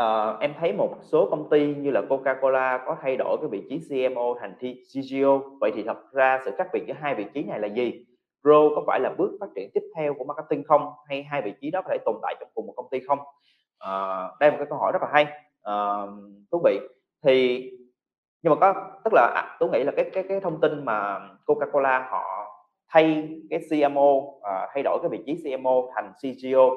uh, em thấy một số công ty như là Coca-Cola có thay đổi cái vị trí CMO thành CGO. Vậy thì thật ra sự khác biệt giữa hai vị trí này là gì? Grow có phải là bước phát triển tiếp theo của marketing không? Hay hai vị trí đó có thể tồn tại trong cùng một công ty không? uh, đây là một cái câu hỏi rất là hay, uh, thú vị. Thì nhưng mà có tức là, à, Tú nghĩ là cái cái cái thông tin mà Coca-Cola họ thay cái CMO, ờ, thay đổi cái vị trí CMO thành CGO,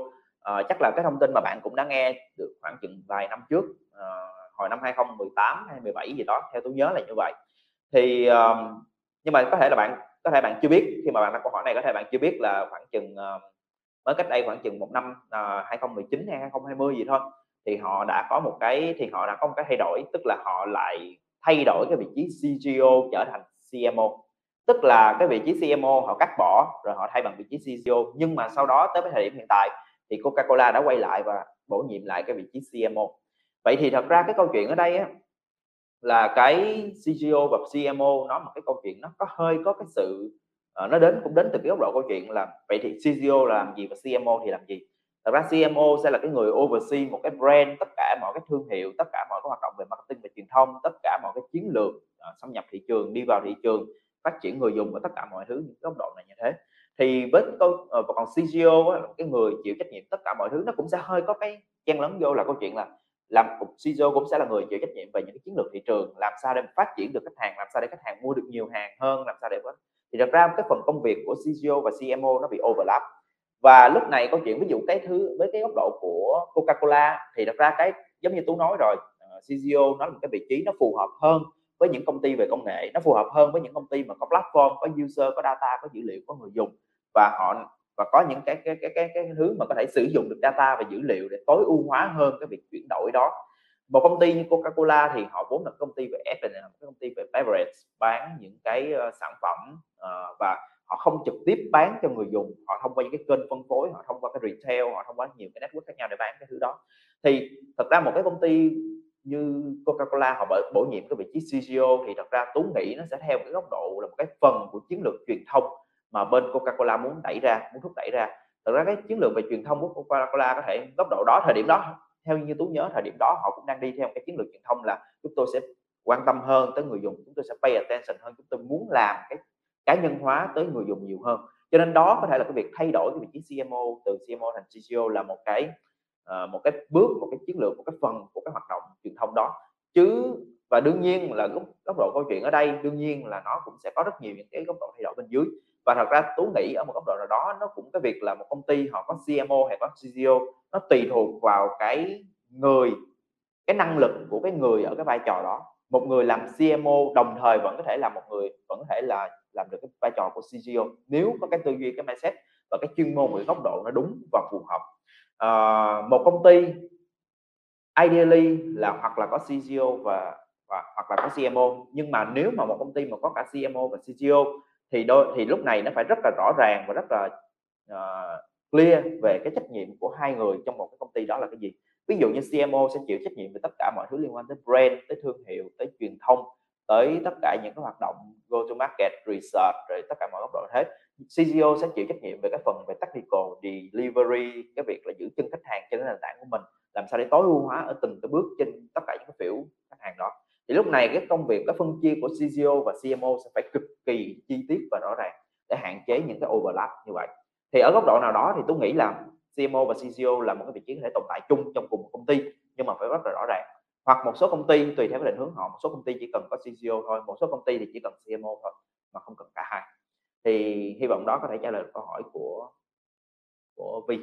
à, chắc là cái thông tin mà bạn cũng đã nghe được khoảng chừng vài năm trước, à, hồi năm 2018 hay 17 gì đó, theo tôi nhớ là như vậy. Thì, ờm, nhưng mà có thể là bạn có thể bạn chưa biết, khi mà bạn đặt câu hỏi này có thể bạn chưa biết là khoảng chừng, ờ, mới cách đây khoảng chừng một năm, ờ, 2019 hay 2020 gì thôi, thì họ đã có một cái thì họ đã có một cái thay đổi, tức là họ lại thay đổi cái vị trí CGO trở thành CMO. Tức là cái vị trí CMO họ cắt bỏ, rồi họ thay bằng vị trí CGO, nhưng mà sau đó tới cái thời điểm hiện tại thì Coca-Cola đã quay lại và bổ nhiệm lại cái vị trí CMO. Vậy thì thật ra cái câu chuyện ở đây á, là cái CGO và CMO nó một cái câu chuyện nó có hơi có cái sự, uh, nó đến cũng đến từ cái góc độ câu chuyện là vậy thì CGO làm gì và CMO thì làm gì? Thật ra CMO sẽ là cái người oversee một cái brand, tất cả mọi cái thương hiệu, tất cả mọi cái hoạt động về marketing và truyền thông, tất cả mọi cái chiến lược, uh, xâm nhập thị trường, đi vào thị trường, phát triển người dùng và tất cả mọi thứ, những góc độ này như thế. Thì với câu ờ, và còn CGO á, là cái người chịu trách nhiệm tất cả mọi thứ, nó cũng sẽ hơi có cái chen lấn vô là câu chuyện là làm cục CGO cũng sẽ là người chịu trách nhiệm về những cái chiến lược thị trường, làm sao để phát triển được khách hàng, làm sao để khách hàng mua được nhiều hàng hơn, làm sao để thì thật ra cái phần công việc của CGO và CMO nó bị overlap. Và lúc này câu chuyện ví dụ cái thứ với cái góc độ của Coca-Cola thì thật ra cái giống như Tú nói rồi, ờ, CEO CGO nó là một cái vị trí nó phù hợp hơn với những công ty về công nghệ, nó phù hợp hơn với những công ty mà có platform, có user, có data, có dữ liệu, có người dùng và họ và có những cái cái cái cái cái thứ mà có thể sử dụng được data và dữ liệu để tối ưu hóa hơn cái việc chuyển đổi đó. Một công ty như Coca-Cola thì họ vốn là công ty về F&M, một công ty về beverage, bán những cái, ờ, sản phẩm, ờ, và họ không trực tiếp bán cho người dùng, họ thông qua những cái kênh phân phối, họ thông qua cái retail, họ thông qua nhiều cái network khác nhau để bán cái thứ đó. Thì thật ra một cái công ty như Coca-Cola họ bổ bổ nhiệm cái vị trí CGO thì thật ra Tú nghĩ nó sẽ theo cái góc độ là một cái phần của chiến lược truyền thông mà bên Coca-Cola muốn đẩy ra, muốn thúc đẩy ra. Thật ra cái chiến lược về truyền thông của Coca-Cola có thể góc độ đó, thời điểm đó, theo như Tú nhớ thời điểm đó họ cũng đang đi theo cái chiến lược truyền thông là chúng tôi sẽ quan tâm hơn tới người dùng, chúng tôi sẽ pay attention hơn, chúng tôi muốn làm cái cá nhân hóa tới người dùng nhiều hơn. Cho nên đó có thể là cái việc thay đổi cái vị trí CMO từ CMO thành CCO là một cái, Ờ, một cái bước, một cái chiến lược, một cái phần của cái hoạt động truyền thông đó. Chứ và đương nhiên là góc góc độ câu chuyện ở đây, đương nhiên là nó cũng sẽ có rất nhiều những cái góc độ thay đổi bên dưới. Và thật ra Tú nghĩ ở một góc độ nào đó nó cũng cái việc là một công ty họ có CMO hay có CEO nó tùy thuộc vào cái người, cái năng lực của cái người ở cái vai trò đó. Một người làm CMO đồng thời vẫn có thể là một người vẫn có thể là làm được cái vai trò của CGO nếu có cái tư duy, cái mindset và cái chuyên môn về góc độ nó đúng và phù hợp. Ờ, một công ty ideally là hoặc là có CEO và và hoặc là có CMO, nhưng mà nếu mà một công ty mà có cả CMO và CEO thì đôi thì lúc này nó phải rất là rõ ràng và rất là, uh, clear về cái trách nhiệm của hai người trong một cái công ty đó là cái gì. Ví dụ như CMO sẽ chịu trách nhiệm về tất cả mọi thứ liên quan tới brand, tới thương hiệu, tới truyền thông, tới tất cả những cái hoạt động go to market, research, rồi tất cả mọi góc độ hết. CEO sẽ chịu trách nhiệm về cái phần về technical, delivery, cái việc là giữ chân khách hàng trên cái nền tảng của mình, làm sao để tối ưu hóa ở từng cái bước trên tất cả những cái phiểu khách hàng đó. Thì lúc này cái công việc, cái phân chia của CEO và CMO sẽ phải cực kỳ chi tiết và rõ ràng để hạn chế những cái overlap như vậy. Thì ở góc độ nào đó thì tôi nghĩ là CMO và CCO là một cái vị trí có thể tồn tại chung trong cùng một công ty, nhưng mà phải rất là rõ ràng. Hoặc một số công ty tùy theo cái định hướng họ, một số công ty chỉ cần có CCO thôi, một số công ty thì chỉ cần CMO thôi, mà không cần cả hai. Thì hy vọng đó có thể trả lời được câu hỏi của của Vi